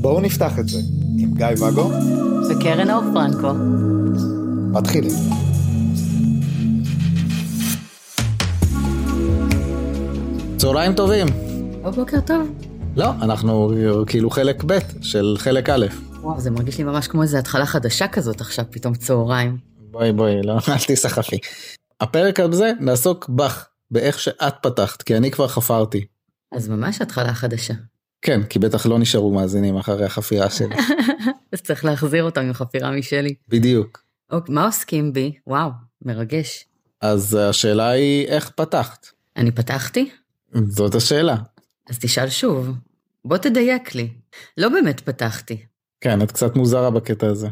בואו נפתח את זה עם גיא ואגו וקרן אור פרנקו. מתחילים. צהריים טובים. או בוקר טוב. לא, אנחנו כאילו חלק ב' של חלק א'. וואו, זה מרגיש לי ממש כמו איזה התחלה חדשה כזאת עכשיו, פתאום צהריים. בואי בואי, לא, אל תיסחפי. הפרק הזה נעסוק בך, באיך שאת פתחת, כי אני כבר חפרתי. אז ממש התחלה חדשה. כן, כי בטח לא נשארו מאזינים אחרי החפירה שלי. אז צריך להחזיר אותם עם חפירה משלי. בדיוק. אוקיי, מה עוסקים בי? וואו, מרגש. אז השאלה היא, איך פתחת? אני פתחתי? זאת השאלה. אז תשאל שוב. בוא תדייק לי. לא באמת פתחתי. כן, את קצת מוזרה בקטע הזה.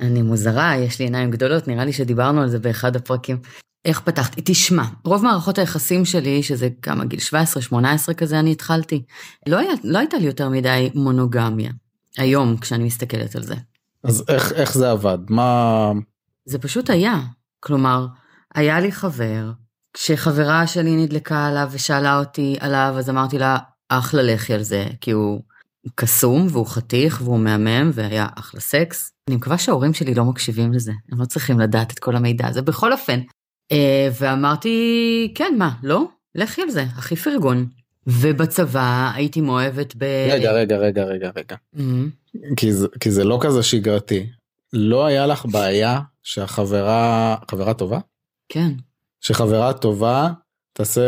אני מוזרה, יש לי עיניים גדולות, נראה לי שדיברנו על זה באחד הפרקים. איך פתחתי? תשמע, רוב מערכות היחסים שלי, שזה כמה גיל 17-18 כזה, אני התחלתי. לא, היה, לא הייתה לי יותר מדי מונוגמיה. היום, כשאני מסתכלת על זה. אז איך, איך זה עבד? מה... זה פשוט היה. כלומר, היה לי חבר, כשחברה שלי נדלקה עליו ושאלה אותי עליו, אז אמרתי לה, אחלה לכי על זה, כי הוא קסום והוא חתיך והוא מהמם והיה אחלה סקס. אני מקווה שההורים שלי לא מקשיבים לזה, הם לא צריכים לדעת את כל המידע הזה. בכל אופן, ואמרתי, כן, מה, לא? לכי על זה, הכי פרגון. ובצבא הייתי מאוהבת ב... רגע, רגע, רגע, רגע, רגע. Mm-hmm. כי זה, כי זה לא כזה שגרתי. לא היה לך בעיה שהחברה, חברה טובה? כן. שחברה טובה תעשה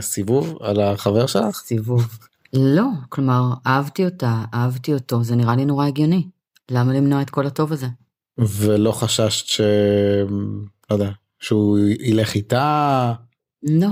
סיבוב על החבר שלך? סיבוב. לא, כלומר, אהבתי אותה, אהבתי אותו, זה נראה לי נורא הגיוני. למה למנוע את כל הטוב הזה? ולא חששת ש... לא יודע, שהוא ילך איתה? לא.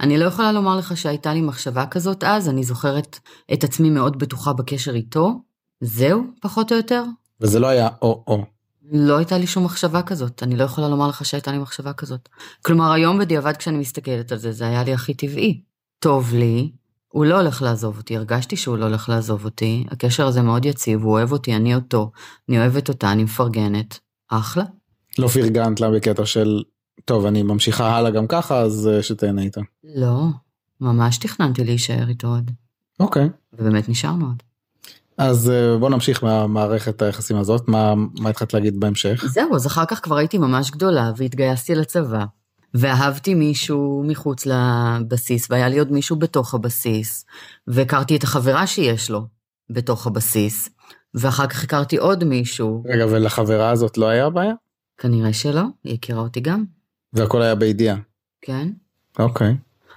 אני לא יכולה לומר לך שהייתה לי מחשבה כזאת אז, אני זוכרת את עצמי מאוד בטוחה בקשר איתו. זהו, פחות או יותר. וזה לא היה או-או. לא הייתה לי שום מחשבה כזאת, אני לא יכולה לומר לך שהייתה לי מחשבה כזאת. כלומר, היום בדיעבד כשאני מסתכלת על זה, זה היה לי הכי טבעי. טוב לי, הוא לא הולך לעזוב אותי, הרגשתי שהוא לא הולך לעזוב אותי, הקשר הזה מאוד יציב, הוא אוהב אותי, אני אותו, אני אוהבת אותה, אני מפרגנת. אחלה. לא פרגנת לה בקטע של, טוב, אני ממשיכה הלאה גם ככה, אז אה, שתהנה איתה. לא, ממש תכננתי להישאר איתו עוד. אוקיי. ובאמת נשארנו עוד. אז אה, בוא נמשיך מהמערכת היחסים הזאת, מה, מה התחלת להגיד בהמשך? זהו, אז אחר כך כבר הייתי ממש גדולה והתגייסתי לצבא. ואהבתי מישהו מחוץ לבסיס, והיה לי עוד מישהו בתוך הבסיס, והכרתי את החברה שיש לו בתוך הבסיס, ואחר כך הכרתי עוד מישהו. רגע, ולחברה הזאת לא היה בעיה? כנראה שלא, היא הכירה אותי גם. והכל היה בידיעה. כן. אוקיי.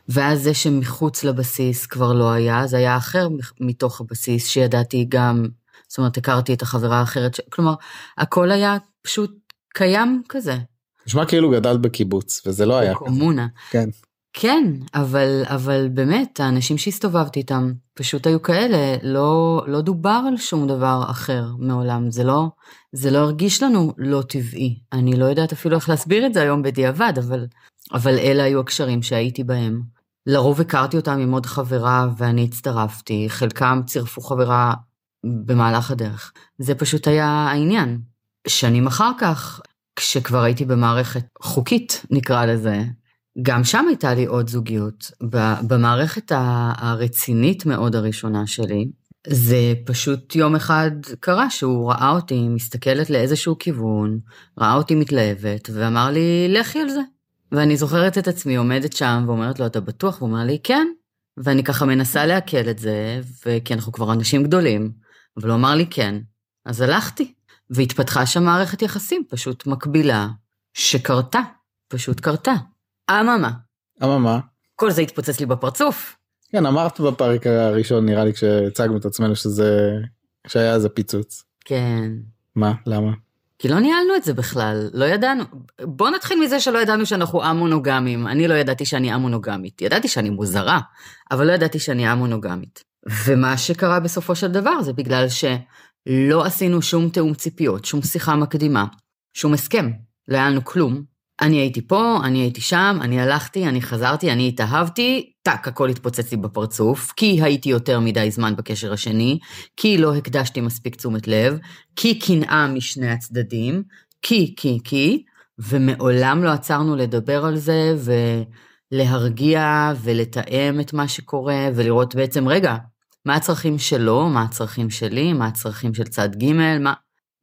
ואז זה שמחוץ לבסיס כבר לא היה, זה היה אחר מתוך הבסיס, שידעתי גם, זאת אומרת, הכרתי את החברה האחרת, ש... כלומר, הכל היה פשוט קיים כזה. נשמע כאילו גדלת בקיבוץ, וזה לא היה. קומונה. כן. כן, אבל, אבל באמת, האנשים שהסתובבתי איתם פשוט היו כאלה, לא, לא דובר על שום דבר אחר מעולם, זה לא, זה לא הרגיש לנו לא טבעי. אני לא יודעת אפילו איך להסביר את זה היום בדיעבד, אבל, אבל אלה היו הקשרים שהייתי בהם. לרוב הכרתי אותם עם עוד חברה ואני הצטרפתי, חלקם צירפו חברה במהלך הדרך. זה פשוט היה העניין. שנים אחר כך, כשכבר הייתי במערכת חוקית, נקרא לזה, גם שם הייתה לי עוד זוגיות. במערכת הרצינית מאוד הראשונה שלי, זה פשוט יום אחד קרה שהוא ראה אותי מסתכלת לאיזשהו כיוון, ראה אותי מתלהבת, ואמר לי, לכי על זה. ואני זוכרת את עצמי עומדת שם ואומרת לו, אתה בטוח? הוא אומר לי, כן. ואני ככה מנסה לעכל את זה, וכי אנחנו כבר אנשים גדולים, אבל הוא אמר לי כן. אז הלכתי, והתפתחה שם מערכת יחסים פשוט מקבילה, שקרתה, פשוט קרתה. אממה. אממה. כל זה התפוצץ לי בפרצוף. כן, אמרת בפרק הראשון, נראה לי, כשהצגנו את עצמנו, שזה... שהיה איזה פיצוץ. כן. מה? למה? כי לא ניהלנו את זה בכלל, לא ידענו. בוא נתחיל מזה שלא ידענו שאנחנו א-מונוגמים. אני לא ידעתי שאני א-מונוגמית. ידעתי שאני מוזרה, אבל לא ידעתי שאני א-מונוגמית. ומה שקרה בסופו של דבר זה בגלל שלא עשינו שום תיאום ציפיות, שום שיחה מקדימה, שום הסכם. לא היה לנו כלום. אני הייתי פה, אני הייתי שם, אני הלכתי, אני חזרתי, אני התאהבתי, טאק, הכל התפוצץ לי בפרצוף, כי הייתי יותר מדי זמן בקשר השני, כי לא הקדשתי מספיק תשומת לב, כי קנאה משני הצדדים, כי, כי, כי, ומעולם לא עצרנו לדבר על זה להרגיע ולתאם את מה שקורה ולראות בעצם, רגע, מה הצרכים שלו, מה הצרכים שלי, מה הצרכים של צד ג', מה,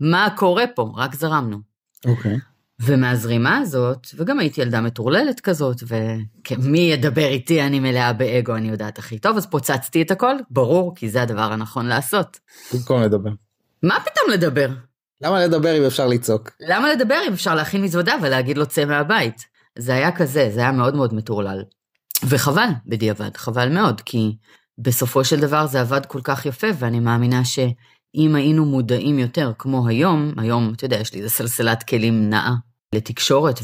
מה קורה פה, רק זרמנו. אוקיי. ומהזרימה הזאת, וגם הייתי ילדה מטורללת כזאת, ומי ידבר איתי, אני מלאה באגו, אני יודעת הכי טוב, אז פוצצתי את הכל, ברור, כי זה הדבר הנכון לעשות. במקום לדבר. מה פתאום לדבר? למה לדבר אם אפשר לצעוק? למה לדבר אם אפשר להכין מזוודה ולהגיד לו צא מהבית? זה היה כזה, זה היה מאוד מאוד מטורלל. וחבל, בדיעבד, חבל מאוד, כי בסופו של דבר זה עבד כל כך יפה, ואני מאמינה שאם היינו מודעים יותר, כמו היום, היום, אתה יודע, יש לי איזה סלסלת כלים נאה לתקשורת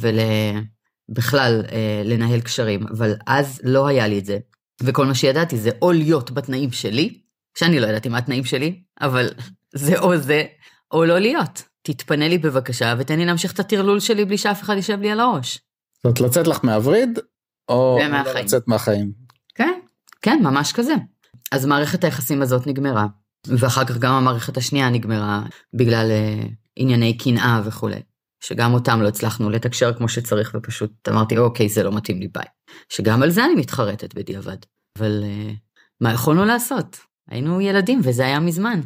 ובכלל אה, לנהל קשרים, אבל אז לא היה לי את זה. וכל מה שידעתי זה או להיות בתנאים שלי, שאני לא ידעתי מה התנאים שלי, אבל זה או זה, או לא להיות. תתפנה לי בבקשה ותן לי להמשיך את הטרלול שלי בלי שאף אחד יישב לי על הראש. זאת אומרת, לצאת לך מהווריד, או לא ומהחיים. לצאת מהחיים. כן, כן, ממש כזה. אז מערכת היחסים הזאת נגמרה, ואחר כך גם המערכת השנייה נגמרה בגלל uh, ענייני קנאה וכולי, שגם אותם לא הצלחנו לתקשר כמו שצריך, ופשוט אמרתי, אוקיי, זה לא מתאים לי, ביי. שגם על זה אני מתחרטת בדיעבד. אבל uh, מה יכולנו לעשות? היינו ילדים וזה היה מזמן.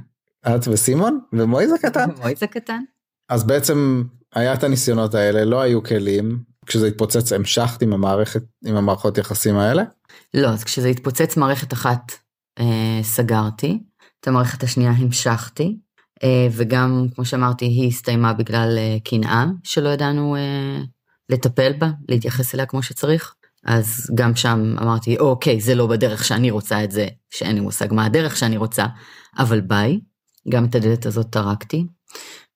את וסימון? ומויז הקטן? מויז הקטן. אז בעצם היה את הניסיונות האלה, לא היו כלים. כשזה התפוצץ המשכת עם המערכת, עם המערכות יחסים האלה? לא, אז כשזה התפוצץ מערכת אחת אה, סגרתי, את המערכת השנייה המשכתי, וגם, כמו שאמרתי, היא הסתיימה בגלל אה, קנאה, שלא ידענו אה, לטפל בה, להתייחס אליה כמו שצריך. אז גם שם אמרתי, אוקיי, זה לא בדרך שאני רוצה את זה, שאין לי מושג מה הדרך שאני רוצה, אבל ביי, גם את הדלת הזאת טרקתי.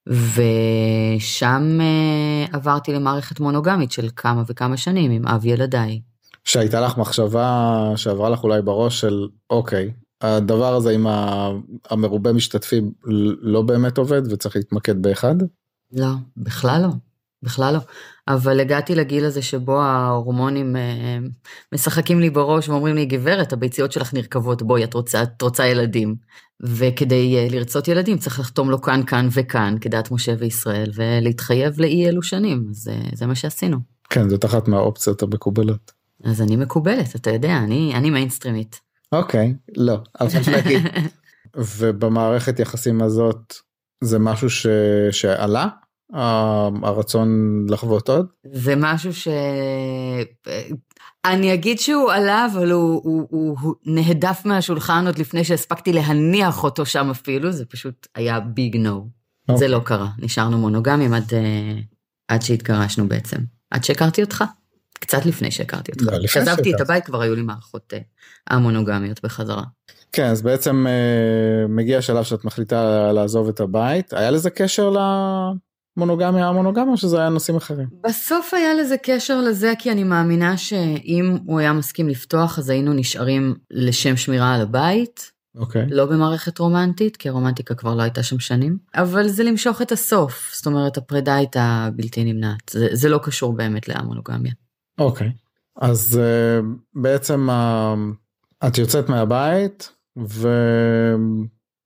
ושם uh, עברתי למערכת מונוגמית של כמה וכמה שנים עם אב ילדיי. שהייתה לך מחשבה שעברה לך אולי בראש של אוקיי הדבר הזה עם המרובה משתתפים לא באמת עובד וצריך להתמקד באחד? לא, בכלל לא, בכלל לא. אבל הגעתי לגיל הזה שבו ההורמונים uh, משחקים לי בראש ואומרים לי, גברת, הביציות שלך נרקבות, בואי, את רוצה, את רוצה ילדים. וכדי uh, לרצות ילדים צריך לחתום לו כאן, כאן וכאן, כדת משה וישראל, ולהתחייב לאי אלו שנים, אז uh, זה מה שעשינו. כן זאת אחת מהאופציות המקובלות. אז אני מקובלת, אתה יודע, אני, אני מיינסטרימית. אוקיי לא אבל נגיד ובמערכת יחסים הזאת זה משהו ש... שעלה הרצון לחוות עוד זה משהו ש... אני אגיד שהוא עלה, אבל הוא, הוא, הוא, הוא נהדף מהשולחן עוד לפני שהספקתי להניח אותו שם אפילו, זה פשוט היה ביג נו. אוקיי. זה לא קרה, נשארנו מונוגמים עד, אה, עד שהתגרשנו בעצם. עד שהכרתי אותך. קצת לפני שהכרתי אותך. לא, לפני כשעזבתי את שהכרתי. הבית כבר היו לי מערכות אה, המונוגמיות בחזרה. כן אז בעצם אה, מגיע שלב שאת מחליטה לעזוב את הבית היה לזה קשר למונוגמיה המונוגמיה או שזה היה נושאים אחרים? בסוף היה לזה קשר לזה, כי אני מאמינה שאם הוא היה מסכים לפתוח, אז היינו נשארים לשם שמירה על הבית, אוקיי. לא במערכת רומנטית, כי הרומנטיקה כבר לא הייתה שם שנים, אבל זה למשוך את הסוף, זאת אומרת, הפרידה הייתה בלתי נמנעת. זה, זה לא קשור באמת להמונוגמיה. אוקיי. אז uh, בעצם את יוצאת מהבית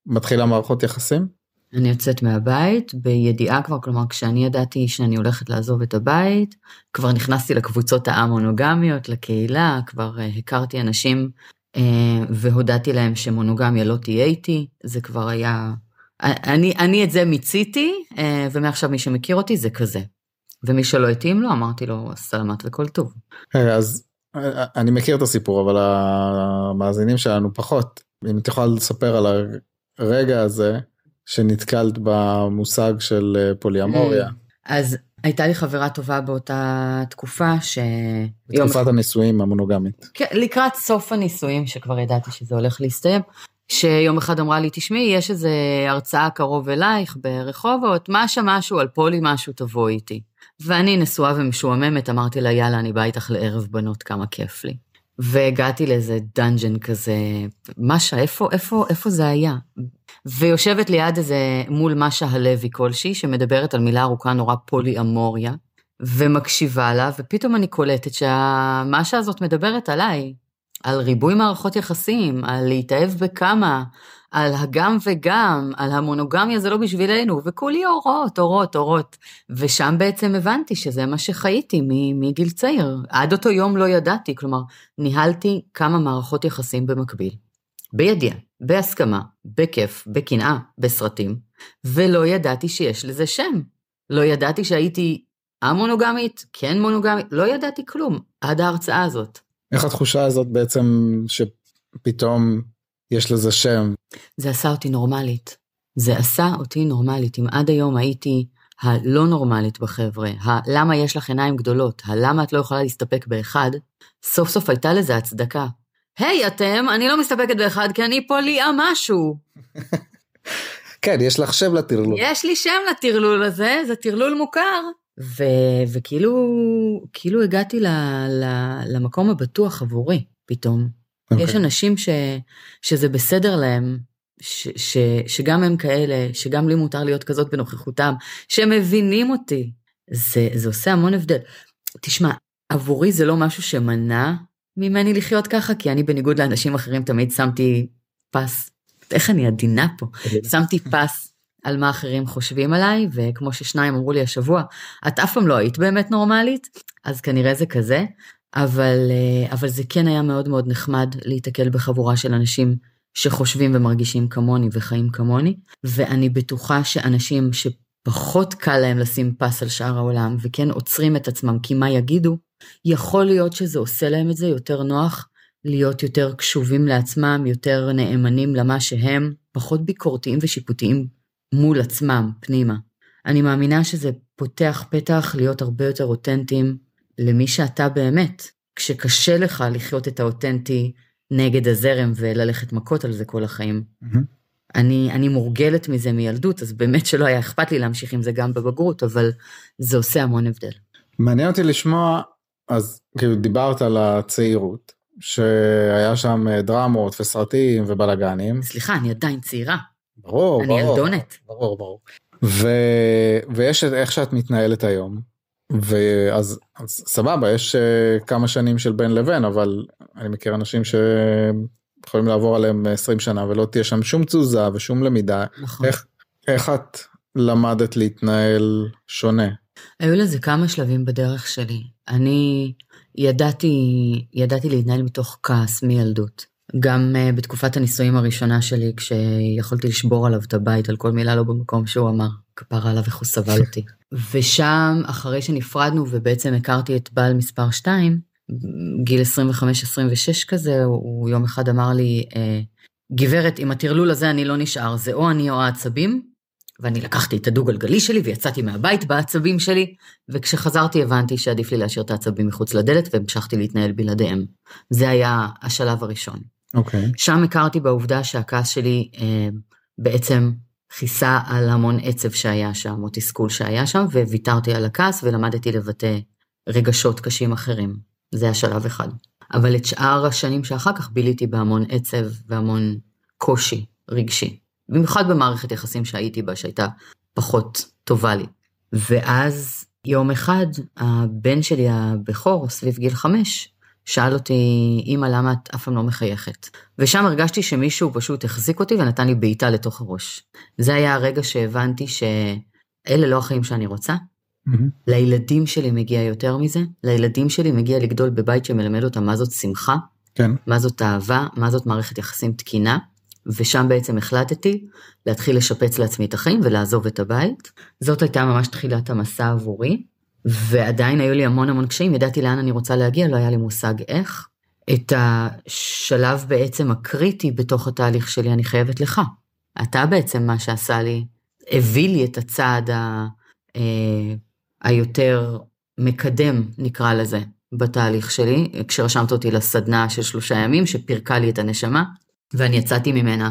ומתחילה מערכות יחסים? אני יוצאת מהבית בידיעה כבר, כלומר, כשאני ידעתי שאני הולכת לעזוב את הבית, כבר נכנסתי לקבוצות המונוגמיות, לקהילה, כבר uh, הכרתי אנשים uh, והודעתי להם שמונוגמיה לא תהיה איתי, זה כבר היה... אני, אני את זה מיציתי, ומעכשיו מי שמכיר אותי זה כזה. ומי שלא התאים לו, אמרתי לו, סלמת וכל טוב. אה, אז אה, אני מכיר את הסיפור אבל המאזינים שלנו פחות. אם את יכולה לספר על הרגע הזה שנתקלת במושג של אה, פוליאמוריה. אז הייתה לי חברה טובה באותה תקופה, ש... יום בתקופת הנישואים המונוגמית. כן, לקראת סוף הנישואים, שכבר ידעתי שזה הולך להסתיים, שיום אחד אמרה לי, תשמעי, יש איזה הרצאה קרוב אלייך ברחובות, מה שם משהו על פולי משהו, תבואי איתי. ואני נשואה ומשועממת, אמרתי לה, יאללה, אני באה איתך לערב בנות, כמה כיף לי. והגעתי לאיזה דאנג'ן כזה, משה, איפה, איפה, איפה זה היה? ויושבת ליד איזה, מול משה הלוי כלשהי, שמדברת על מילה ארוכה נורא פולי אמוריה, ומקשיבה לה, ופתאום אני קולטת שהמשה הזאת מדברת עליי. על ריבוי מערכות יחסים, על להתאהב בכמה, על הגם וגם, על המונוגמיה זה לא בשבילנו, וכולי אורות, אורות, אורות. ושם בעצם הבנתי שזה מה שחייתי מגיל צעיר. עד אותו יום לא ידעתי, כלומר, ניהלתי כמה מערכות יחסים במקביל. בידיעה, בהסכמה, בכיף, בקנאה, בסרטים, ולא ידעתי שיש לזה שם. לא ידעתי שהייתי המונוגמית, כן מונוגמית, לא ידעתי כלום עד ההרצאה הזאת. איך התחושה הזאת בעצם שפתאום יש לזה שם? זה עשה אותי נורמלית. זה עשה אותי נורמלית. אם עד היום הייתי הלא נורמלית בחבר'ה, הלמה יש לך עיניים גדולות, הלמה את לא יכולה להסתפק באחד, סוף סוף הייתה לזה הצדקה. היי hey, אתם, אני לא מסתפקת באחד כי אני פוליה משהו. כן, יש לך שם לטרלול. יש לי שם לטרלול הזה, זה טרלול מוכר. ו, וכאילו כאילו הגעתי ל, ל, למקום הבטוח עבורי פתאום. Okay. יש אוקיי. אנשים ש, שזה בסדר להם, ש, ש, שגם הם כאלה, שגם לי מותר להיות כזאת בנוכחותם, שמבינים אותי. זה, זה עושה המון הבדל. תשמע, עבורי זה לא משהו שמנע ממני לחיות ככה, כי אני בניגוד לאנשים אחרים תמיד שמתי פס. איך אני עדינה פה? שמתי פס על מה אחרים חושבים עליי, וכמו ששניים אמרו לי השבוע, את אף פעם לא היית באמת נורמלית, אז כנראה זה כזה, אבל, אה, אבל זה כן היה מאוד מאוד נחמד להיתקל בחבורה של אנשים שחושבים ומרגישים כמוני וחיים כמוני, ואני בטוחה שאנשים שפחות קל להם לשים פס על שאר העולם, וכן עוצרים את עצמם כי מה יגידו, יכול להיות שזה עושה להם את זה יותר נוח להיות יותר קשובים לעצמם, יותר נאמנים למה שהם, פחות ביקורתיים ושיפוטיים מול עצמם, פנימה. אני מאמינה שזה פותח פתח להיות הרבה יותר אותנטיים למי שאתה באמת, כשקשה לך לחיות את האותנטי נגד הזרם וללכת מכות על זה כל החיים. Mm-hmm. אני, אני מורגלת מזה מילדות, אז באמת שלא היה אכפת לי להמשיך עם זה גם בבגרות, אבל זה עושה המון הבדל. מעניין אותי לשמוע, אז כאילו דיברת על הצעירות, שהיה שם דרמות וסרטים ובלאגנים. סליחה, אני עדיין צעירה. ברור, אני ברור. ילדונת. ברור, ברור. ו... ויש את איך שאת מתנהלת היום. ואז אז סבבה, יש uh, כמה שנים של בין לבין, אבל אני מכיר אנשים שיכולים לעבור עליהם 20 שנה ולא תהיה שם שום תזוזה ושום למידה. נכון. איך, איך את למדת להתנהל שונה? היו לזה כמה שלבים בדרך שלי. אני ידעתי, ידעתי להתנהל מתוך כעס מילדות. גם uh, בתקופת הנישואים הראשונה שלי, כשיכולתי לשבור עליו את הבית על כל מילה לא במקום שהוא אמר, כפרה עליו איך הוא סבל אותי. ושם, אחרי שנפרדנו ובעצם הכרתי את בעל מספר 2, גיל 25-26 כזה, הוא יום אחד אמר לי, אה, גברת, עם הטרלול הזה אני לא נשאר, זה או אני או העצבים, ואני לקחתי את הדו-גלגלי שלי ויצאתי מהבית בעצבים שלי, וכשחזרתי הבנתי שעדיף לי להשאיר את העצבים מחוץ לדלת והמשכתי להתנהל בלעדיהם. זה היה השלב הראשון. אוקיי. Okay. שם הכרתי בעובדה שהכעס שלי אה, בעצם כיסה על המון עצב שהיה שם, או תסכול שהיה שם, וויתרתי על הכעס ולמדתי לבטא רגשות קשים אחרים. זה היה שלב אחד. אבל את שאר השנים שאחר כך ביליתי בהמון עצב והמון קושי רגשי. במיוחד במערכת יחסים שהייתי בה, שהייתה פחות טובה לי. ואז יום אחד הבן שלי הבכור, סביב גיל חמש, שאל אותי, אמא, למה את אף פעם לא מחייכת? ושם הרגשתי שמישהו פשוט החזיק אותי ונתן לי בעיטה לתוך הראש. זה היה הרגע שהבנתי שאלה לא החיים שאני רוצה. Mm-hmm. לילדים שלי מגיע יותר מזה, לילדים שלי מגיע לגדול בבית שמלמד אותם מה זאת שמחה, כן. מה זאת אהבה, מה זאת מערכת יחסים תקינה, ושם בעצם החלטתי להתחיל לשפץ לעצמי את החיים ולעזוב את הבית. זאת הייתה ממש תחילת המסע עבורי. ועדיין היו לי המון המון קשיים, ידעתי לאן אני רוצה להגיע, לא היה לי מושג איך. את השלב בעצם הקריטי בתוך התהליך שלי אני חייבת לך. אתה בעצם מה שעשה לי, הביא לי את הצעד ה, אה, היותר מקדם, נקרא לזה, בתהליך שלי, כשרשמת אותי לסדנה של שלושה ימים, שפירקה לי את הנשמה, ואני יצאתי ממנה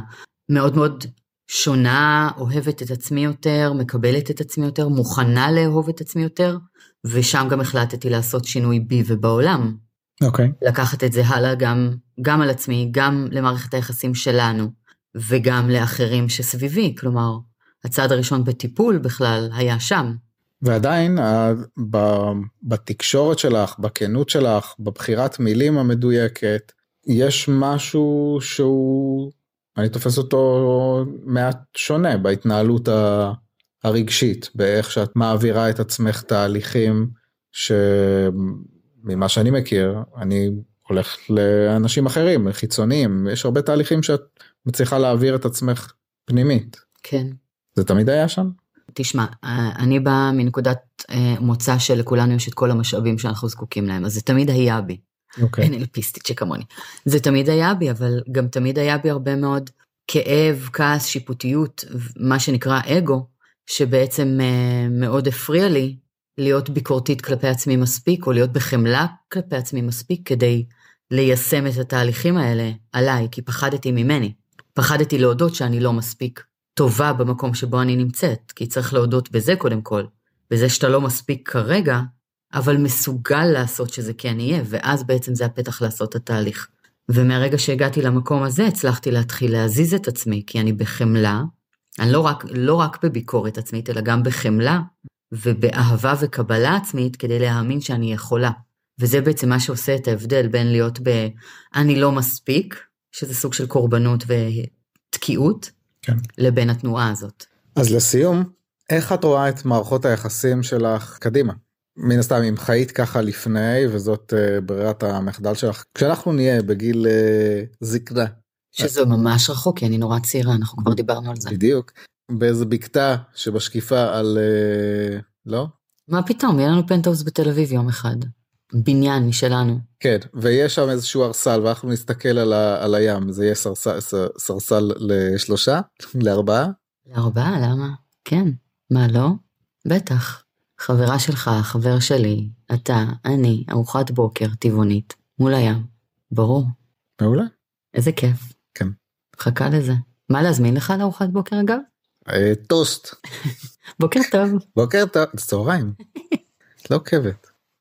מאוד מאוד שונה, אוהבת את עצמי יותר, מקבלת את עצמי יותר, מוכנה לאהוב את עצמי יותר, ושם גם החלטתי לעשות שינוי בי ובעולם. אוקיי. Okay. לקחת את זה הלאה גם, גם על עצמי, גם למערכת היחסים שלנו, וגם לאחרים שסביבי, כלומר, הצעד הראשון בטיפול בכלל היה שם. ועדיין בתקשורת שלך, בכנות שלך, בבחירת מילים המדויקת, יש משהו שהוא, אני תופס אותו מעט שונה בהתנהלות הרגשית, באיך שאת מעבירה את עצמך תהליכים שממה שאני מכיר, אני הולך לאנשים אחרים, חיצוניים, יש הרבה תהליכים שאת מצליחה להעביר את עצמך פנימית. כן. זה תמיד היה שם? תשמע, אני באה מנקודת אה, מוצא שלכולנו יש את כל המשאבים שאנחנו זקוקים להם, אז זה תמיד היה בי. אוקיי. אין אלפיסטית שכמוני. זה תמיד היה בי, אבל גם תמיד היה בי הרבה מאוד כאב, כעס, שיפוטיות, מה שנקרא אגו, שבעצם אה, מאוד הפריע לי להיות ביקורתית כלפי עצמי מספיק, או להיות בחמלה כלפי עצמי מספיק, כדי ליישם את התהליכים האלה עליי, כי פחדתי ממני. פחדתי להודות שאני לא מספיק טובה במקום שבו אני נמצאת, כי צריך להודות בזה קודם כל, בזה שאתה לא מספיק כרגע, אבל מסוגל לעשות שזה כן יהיה, ואז בעצם זה הפתח לעשות את התהליך. ומהרגע שהגעתי למקום הזה, הצלחתי להתחיל להזיז את עצמי, כי אני בחמלה, אני לא רק, לא רק בביקורת עצמית, אלא גם בחמלה, ובאהבה וקבלה עצמית, כדי להאמין שאני יכולה. וזה בעצם מה שעושה את ההבדל בין להיות ב... אני לא מספיק, שזה סוג של קורבנות ותקיעות, כן. לבין התנועה הזאת. אז לסיום, איך את רואה את מערכות היחסים שלך קדימה? מן הסתם אם חיית ככה לפני וזאת uh, ברירת המחדל שלך כשאנחנו נהיה בגיל uh, זקנה. שזה ממש רחוק כי אני נורא צעירה אנחנו כבר דיברנו על זה. בדיוק. באיזה בקתה שבשקיפה על uh, לא? מה פתאום יהיה לנו פנטהאוס בתל אביב יום אחד. בניין משלנו. כן ויש שם איזשהו ערסל ואנחנו נסתכל על, ה, על הים זה יהיה ערסל, ערסל לשלושה לארבעה. לארבעה למה? כן מה לא? בטח. חברה שלך, חבר שלי, אתה, אני, ארוחת בוקר טבעונית, מול הים. ברור. מעולה. איזה כיף. כן. חכה לזה. מה להזמין לך לארוחת בוקר אגב? אה, טוסט. בוקר טוב. בוקר טוב, צהריים. לא עוקבת.